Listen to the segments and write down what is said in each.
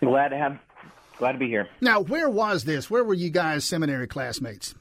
Glad to have, glad to be here. Now, where was this? Where were you guys seminary classmates?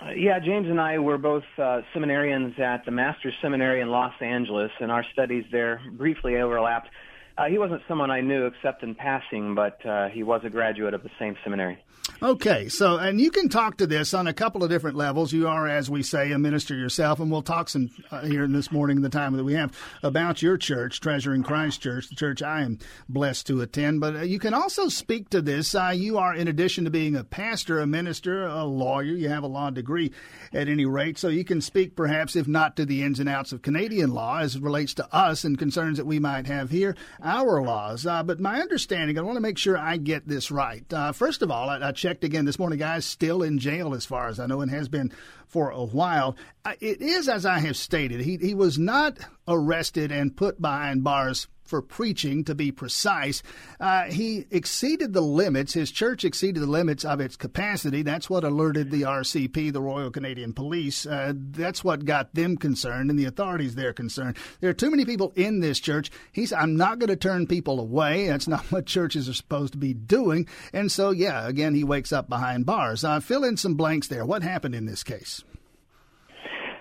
Uh, yeah, James and I were both uh, seminarians at the Master's Seminary in Los Angeles, and our studies there briefly overlapped. Uh, he wasn't someone I knew except in passing, but uh, he was a graduate of the same seminary. Okay, so and you can talk to this on a couple of different levels. You are, as we say, a minister yourself, and we'll talk some uh, here this morning, the time that we have, about your church, Treasuring Christ Church, the church I am blessed to attend. But uh, you can also speak to this. Uh, you are, in addition to being a pastor, a minister, a lawyer. You have a law degree, at any rate, so you can speak, perhaps, if not to the ins and outs of Canadian law as it relates to us and concerns that we might have here, our laws. Uh, but my understanding, I want to make sure I get this right. Uh, first of all, I, I checked again this morning. Guy's still in jail, as far as I know, and has been for a while. Uh, it is as I have stated. He he was not arrested and put behind bars for preaching, to be precise. Uh, he exceeded the limits, his church exceeded the limits of its capacity. That's what alerted the RCP, the Royal Canadian Police. Uh, that's what got them concerned and the authorities there concerned. There are too many people in this church. He's, I'm not going to turn people away. That's not what churches are supposed to be doing. And so, yeah, again, he wakes up behind bars. Uh, fill in some blanks there. What happened in this case?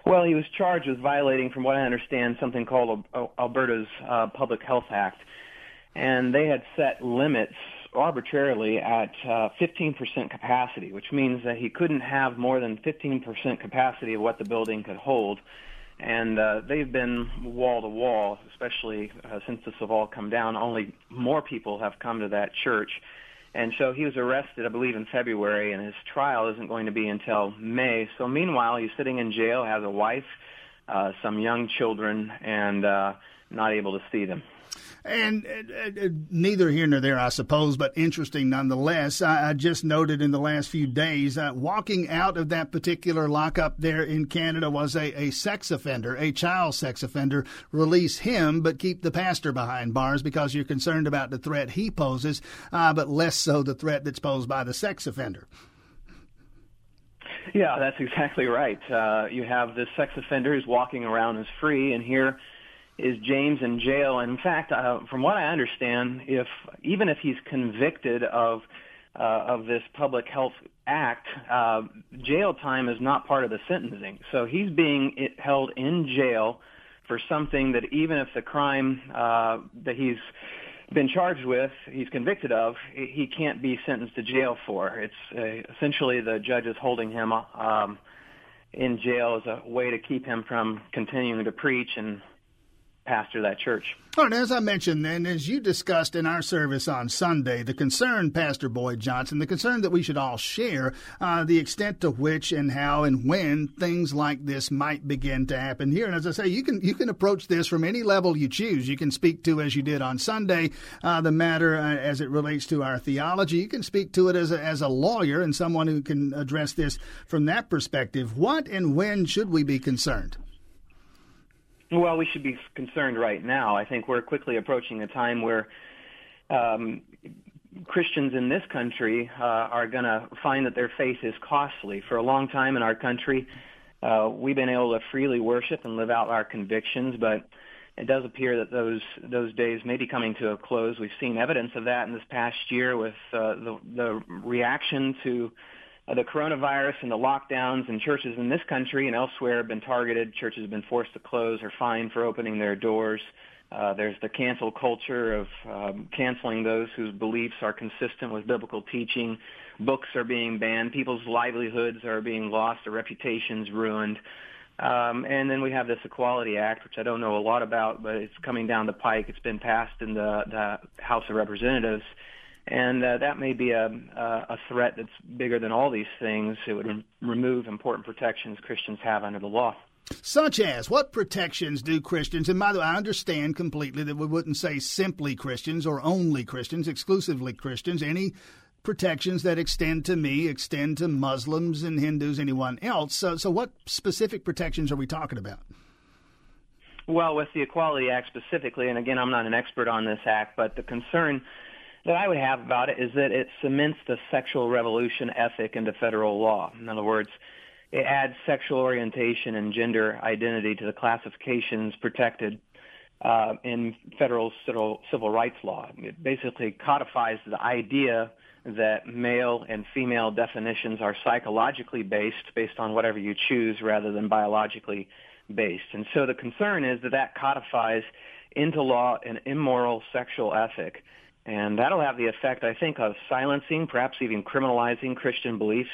Well, he was charged with violating, from what I understand, something called Alberta's uh, Public Health Act. And they had set limits arbitrarily at uh, 15% capacity, which means that he couldn't have more than 15% capacity of what the building could hold. And uh, they've been wall to wall, especially uh, since this have all come down. Only more people have come to that church. And so he was arrested, I believe, in February, and his trial isn't going to be until May. So meanwhile, he's sitting in jail, has a wife, uh, some young children, and uh, not able to see them. And uh, uh, neither here nor there, I suppose, but interesting nonetheless. I, I just noted in the last few days, uh, walking out of that particular lockup there in Canada was a, a sex offender, a child sex offender. Release him, but keep the pastor behind bars because you're concerned about the threat he poses, uh, but less so the threat that's posed by the sex offender. Yeah, that's exactly right. Uh, you have this sex offender who's walking around as free, and here is James in jail. In fact, uh, from what I understand, if even if he's convicted of uh, of this public health act, uh, jail time is not part of the sentencing. So he's being held in jail for something that even if the crime uh, that he's been charged with, he's convicted of, he can't be sentenced to jail for. It's uh, essentially the judge is holding him um, in jail as a way to keep him from continuing to preach and pastor that church. All right, as I mentioned, and as you discussed in our service on Sunday, the concern, Pastor Boyd Johnson, the concern that we should all share, uh, the extent to which and how and when things like this might begin to happen here. And as I say, you can you can approach this from any level you choose. You can speak to, as you did on Sunday, uh, the matter uh, as it relates to our theology. You can speak to it as a, as a lawyer and someone who can address this from that perspective. What and when should we be concerned? Well, we should be concerned right now. I think we're quickly approaching a time where um, Christians in this country uh, are going to find that their faith is costly. For a long time in our country, uh, we've been able to freely worship and live out our convictions, but it does appear that those those days may be coming to a close. We've seen evidence of that in this past year with uh, the the reaction to uh, the coronavirus and the lockdowns and churches in this country and elsewhere have been targeted. Churches have been forced to close or fined for opening their doors. Uh, there's the cancel culture of um, canceling those whose beliefs are consistent with biblical teaching. Books are being banned. People's livelihoods are being lost. Their reputations ruined. Um, and then we have this Equality Act, which I don't know a lot about, but it's coming down the pike. It's been passed in the, the House of Representatives and uh, that may be a, a threat that's bigger than all these things. It would re- remove important protections Christians have under the law. Such as what protections do Christians? And by the way, I understand completely that we wouldn't say simply Christians or only Christians, exclusively Christians. Any protections that extend to me extend to Muslims and Hindus, anyone else. So, so what specific protections are we talking about? Well, with the Equality Act specifically, and again, I'm not an expert on this act, but the concern that I would have about it is that it cements the sexual revolution ethic into federal law. In other words, it adds sexual orientation and gender identity to the classifications protected uh, in federal civil, civil rights law. It basically codifies the idea that male and female definitions are psychologically based, based on whatever you choose, rather than biologically based. And so the concern is that that codifies into law an immoral sexual ethic. And that'll have the effect, I think, of silencing, perhaps even criminalizing Christian beliefs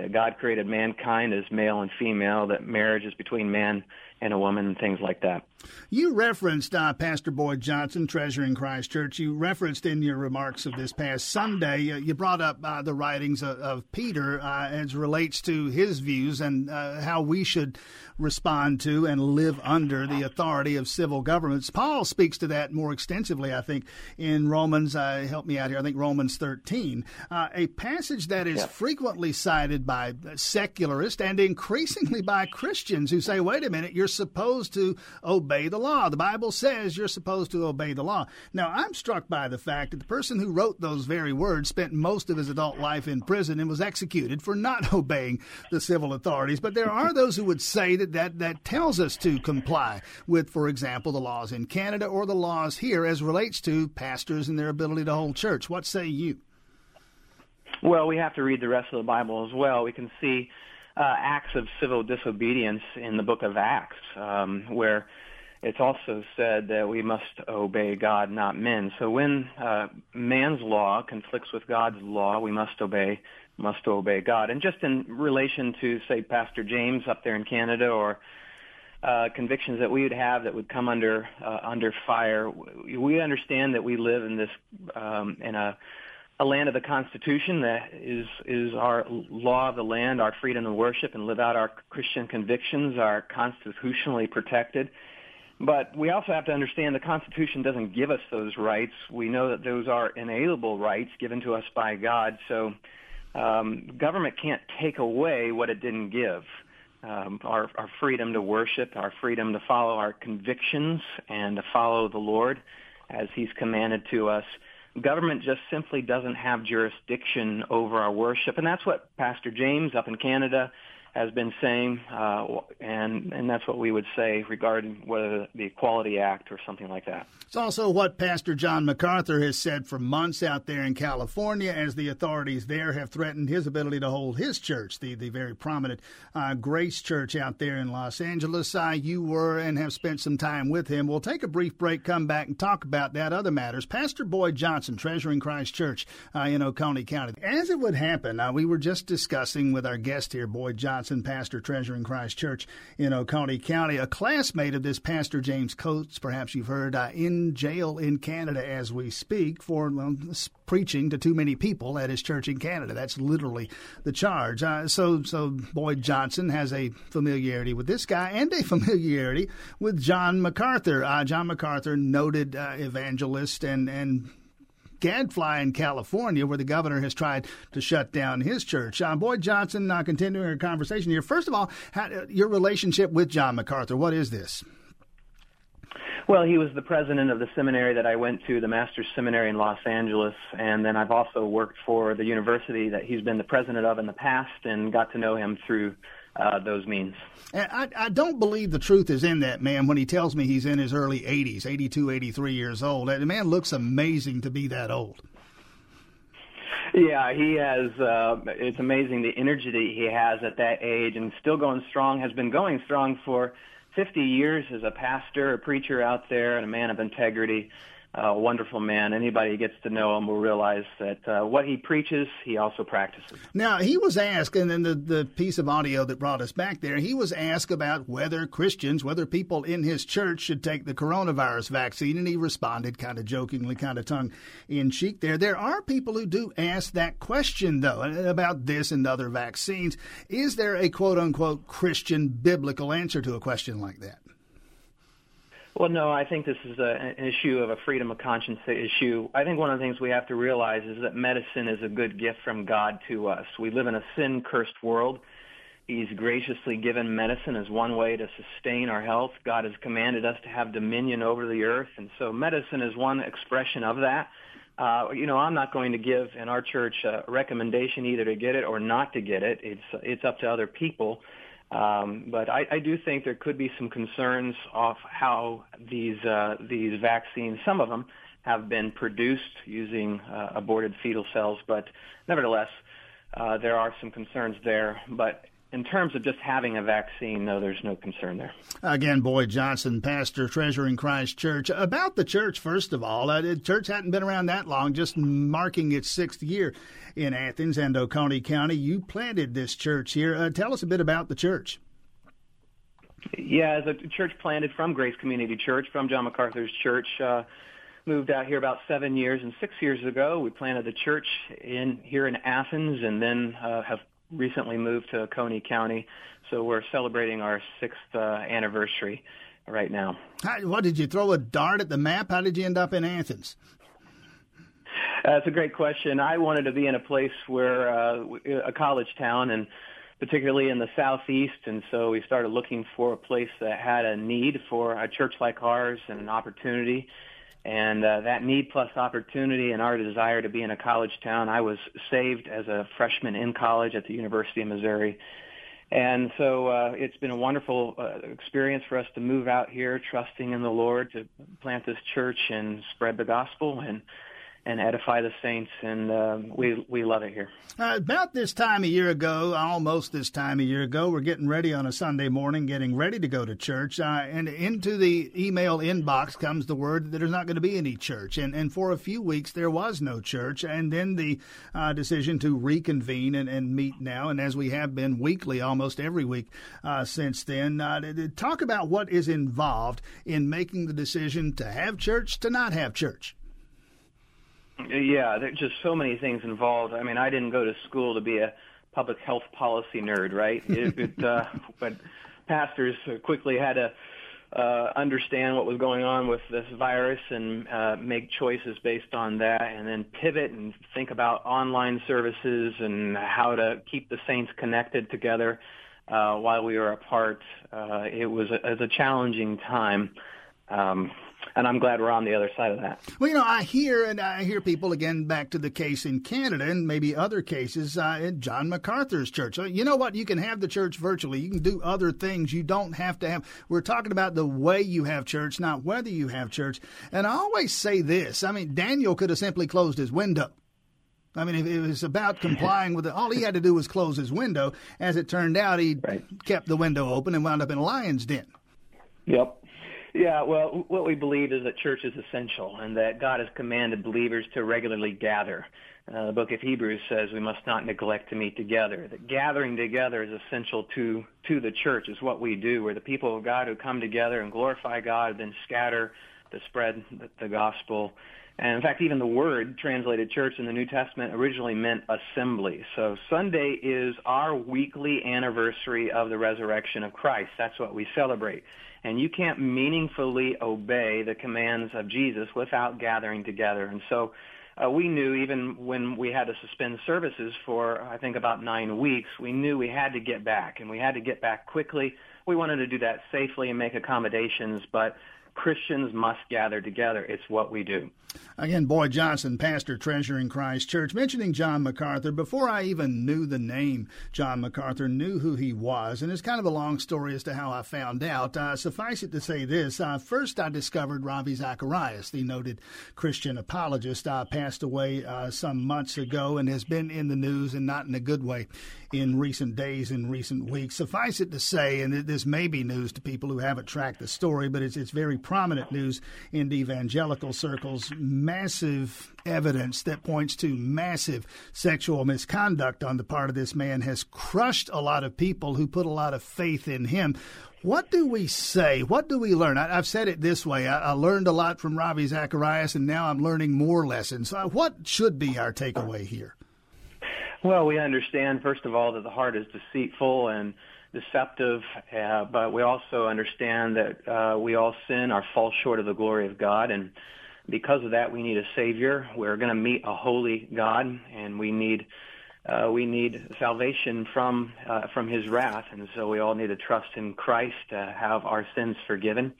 that God created mankind as male and female, that marriage is between man and a woman and things like that. You referenced uh, Pastor Boyd Johnson, Treasuring Christ Church. You referenced in your remarks of this past Sunday, uh, you brought up uh, the writings of, of Peter uh, as relates to his views and uh, how we should respond to and live under the authority of civil governments. Paul speaks to that more extensively, I think, in Romans. Uh, help me out here. I think Romans 13, a passage that is yeah. frequently cited by secularists and increasingly by Christians who say, "Wait a minute, you're supposed to obey the law. The Bible says you're supposed to obey the law. Now, I'm struck by the fact that the person who wrote those very words spent most of his adult life in prison and was executed for not obeying the civil authorities. But there are those who would say that that, that tells us to comply with, for example, the laws in Canada or the laws here as relates to pastors and their ability to hold church. What say you? Well, we have to read the rest of the Bible as well. We can see uh, acts of civil disobedience in the book of Acts, um, where it's also said that we must obey God, not men. So when uh, man's law conflicts with God's law, we must obey must obey God. And just in relation to, say, Pastor James up there in Canada, or uh, convictions that we would have that would come under uh, under fire, we understand that we live in this um, in a a land of the Constitution that is is our law of the land, our freedom to worship and live out our Christian convictions are constitutionally protected. But we also have to understand the Constitution doesn't give us those rights. We know that those are inalienable rights given to us by God. So um, government can't take away what it didn't give. Um, our, our freedom to worship, our freedom to follow our convictions, and to follow the Lord as He's commanded to us government just simply doesn't have jurisdiction over our worship. And that's what Pastor James up in Canada has been saying, uh, and and that's what we would say regarding whether the Equality Act or something like that. It's also what Pastor John MacArthur has said for months out there in California, as the authorities there have threatened his ability to hold his church, the the very prominent uh, Grace Church out there in Los Angeles. Uh, you were and have spent some time with him. We'll take a brief break, come back and talk about that other matters. Pastor Boyd Johnson, treasuring Christ Church uh, in Oconee County. As it would happen, uh, we were just discussing with our guest here, Boyd Johnson Johnson, pastor, Treasuring Christ Church in Oconee County, a classmate of this Pastor James Coates, perhaps you've heard, uh, in jail in Canada as we speak for preaching to too many people at his church in Canada. That's literally the charge. Uh, so, so Boyd Johnson has a familiarity with this guy and a familiarity with John MacArthur. Uh, John MacArthur, noted uh, evangelist and and gadfly in California, where the governor has tried to shut down his church. Uh, Boyd Johnson, uh, continuing our conversation here. First of all, how, uh, your relationship with John MacArthur, what is this? Well, he was the president of the seminary that I went to, the Master's Seminary in Los Angeles, and then I've also worked for the university that he's been the president of in the past and got to know him through uh, those means. I, I don't believe the truth is in that man when he tells me he's in his early 80s, 82, 83 years old. The man looks amazing to be that old. Yeah, he has. Uh, it's amazing the energy that he has at that age, and still going strong. Has been going strong for 50 years as a pastor, a preacher out there, and a man of integrity a wonderful man. Anybody who gets to know him will realize that uh, what he preaches, he also practices. Now, he was asked, and then the, the piece of audio that brought us back there, he was asked about whether Christians, whether people in his church should take the coronavirus vaccine, and he responded kind of jokingly, kind of tongue in cheek there. There are people who do ask that question, though, about this and other vaccines. Is there a quote unquote Christian biblical answer to a question like that? Well, no, I think this is a, an issue of a freedom of conscience issue. I think one of the things we have to realize is that medicine is a good gift from God to us. We live in a sin-cursed world. He's graciously given medicine as one way to sustain our health. God has commanded us to have dominion over the earth, and so medicine is one expression of that. Uh, you know, I'm not going to give in our church a recommendation either to get it or not to get it. It's it's up to other people. Um, but I, I do think there could be some concerns of how these uh, these vaccines, some of them, have been produced using uh, aborted fetal cells. But nevertheless, uh, there are some concerns there. But in terms of just having a vaccine, no, there's no concern there. Again, Boyd Johnson, pastor, treasuring Christ Church. About the church, first of all, uh, the church hadn't been around that long, just marking its sixth year in Athens and Oconee County. You planted this church here. Uh, tell us a bit about the church. Yeah, as a church planted from Grace Community Church, from John MacArthur's church. Uh, moved out here about seven years, and six years ago we planted the church in here in Athens, and then uh, have recently moved to Oconee County. So we're celebrating our sixth uh, anniversary right now. How, what did you throw a dart at the map? How did you end up in Athens? That's a great question. I wanted to be in a place where uh, a college town, and particularly in the southeast, and so we started looking for a place that had a need for a church like ours and an opportunity. And uh, that need plus opportunity and our desire to be in a college town, I was saved as a freshman in college at the University of Missouri. And so uh, it's been a wonderful uh, experience for us to move out here, trusting in the Lord to plant this church and spread the gospel. And and edify the saints, and uh, we we love it here. Uh, about this time a year ago, almost this time a year ago, we're getting ready on a Sunday morning, getting ready to go to church, uh, and into the email inbox comes the word that there's not going to be any church, and and for a few weeks there was no church, and then the uh, decision to reconvene and, and meet now, and as we have been weekly, almost every week uh, since then. Uh, talk about what is involved in making the decision to have church to not have church. Yeah, there's just so many things involved. I mean, I didn't go to school to be a public health policy nerd, right? It, it, uh, but pastors quickly had to uh, understand what was going on with this virus and uh, make choices based on that, and then pivot and think about online services and how to keep the saints connected together uh, while we were apart. Uh, it was a, it was a challenging time. Um, and I'm glad we're on the other side of that. Well, you know, I hear and I hear people again back to the case in Canada and maybe other cases uh, in John MacArthur's church. You know what? You can have the church virtually. You can do other things. You don't have to have. We're talking about the way you have church, not whether you have church. And I always say this. I mean, Daniel could have simply closed his window. I mean, if it was about complying with it, all he had to do was close his window. As it turned out, he right. kept the window open and wound up in a lion's den. Yep. Yeah, well, what we believe is that church is essential and that God has commanded believers to regularly gather. Uh, the book of Hebrews says we must not neglect to meet together. That gathering together is essential to to the church. Is what we do. We're the people of God who come together and glorify God, then scatter to spread the, the gospel. And in fact, even the word translated church in the New Testament originally meant assembly. So Sunday is our weekly anniversary of the resurrection of Christ. That's what we celebrate and you can't meaningfully obey the commands of Jesus without gathering together. And so uh, we knew even when we had to suspend services for I think about nine weeks, we knew we had to get back, and we had to get back quickly. We wanted to do that safely and make accommodations, but Christians must gather together. It's what we do. Again, Boyd Johnson, pastor, treasuring Christ Church, mentioning John MacArthur. Before I even knew the name John MacArthur, knew who he was, and it's kind of a long story as to how I found out. Uh, suffice it to say this: uh, first, I discovered Ravi Zacharias, the noted Christian apologist, uh, passed away uh, some months ago and has been in the news, and not in a good way, in recent days and recent weeks. Suffice it to say, and this may be news to people who haven't tracked the story, but it's it's very prominent news in evangelical circles massive evidence that points to massive sexual misconduct on the part of this man has crushed a lot of people who put a lot of faith in him. What do we say? What do we learn? I, have said it this way. I, I, learned a lot from Ravi Zacharias, and now I'm learning more lessons. Uh, what should be our takeaway here? Well, we understand, first of all, that the heart is deceitful and deceptive, uh, but we also understand that uh, we all sin, are fall short of the glory of God, and because of that, we need a Savior. We're going to meet a holy God, and we need uh, we need salvation from uh, from His wrath, and so we all need to trust in Christ to have our sins forgiven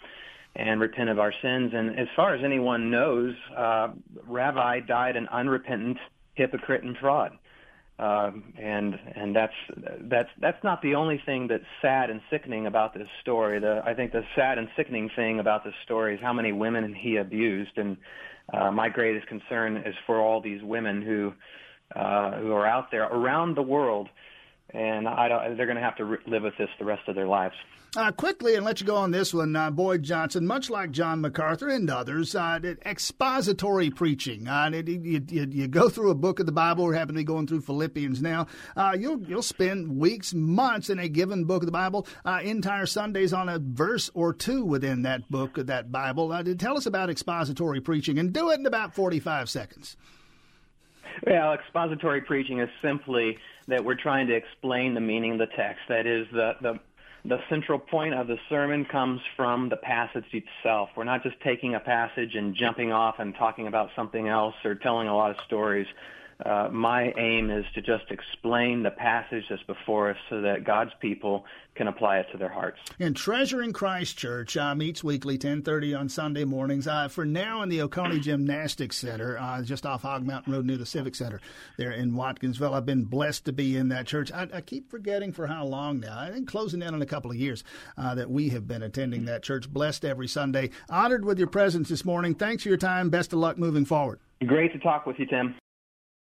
and repent of our sins. And as far as anyone knows, uh, Ravi died an unrepentant hypocrite and fraud. Um, and and that's that's that's not the only thing that's sad and sickening about this story. The I think the sad and sickening thing about this story is how many women he abused, and uh, my greatest concern is for all these women who uh, who are out there around the world and I don't, they're going to have to live with this the rest of their lives. Uh, quickly, and let you go on this one, uh, Boyd Johnson, much like John MacArthur and others, uh, expository preaching. Uh, it, you, you, you, go through a book of the Bible. We're happen to be going through Philippians now. Uh, you'll you'll spend weeks, months in a given book of the Bible, uh, entire Sundays on a verse or two within that book of that Bible. tell us about expository preaching, and do it in about forty-five seconds. Well, expository preaching is simply that we're trying to explain the meaning of the text. That is, the, the, the central point of the sermon comes from the passage itself. We're not just taking a passage and jumping off and talking about something else or telling a lot of stories. Uh, my aim is to just explain the passage that's before us so that God's people can apply it to their hearts. And Treasuring Christ Church uh, meets weekly, 1030 on Sunday mornings. Uh, for now in the Oconee Gymnastics Center, uh, just off Hog Mountain Road near the Civic Center there in Watkinsville. I've been blessed to be in that church. I, I keep forgetting for how long now. I think closing in on a couple of years uh, that we have been attending that church. Blessed every Sunday. Honored with your presence this morning. Thanks for your time. Best of luck moving forward. Great to talk with you, Tim.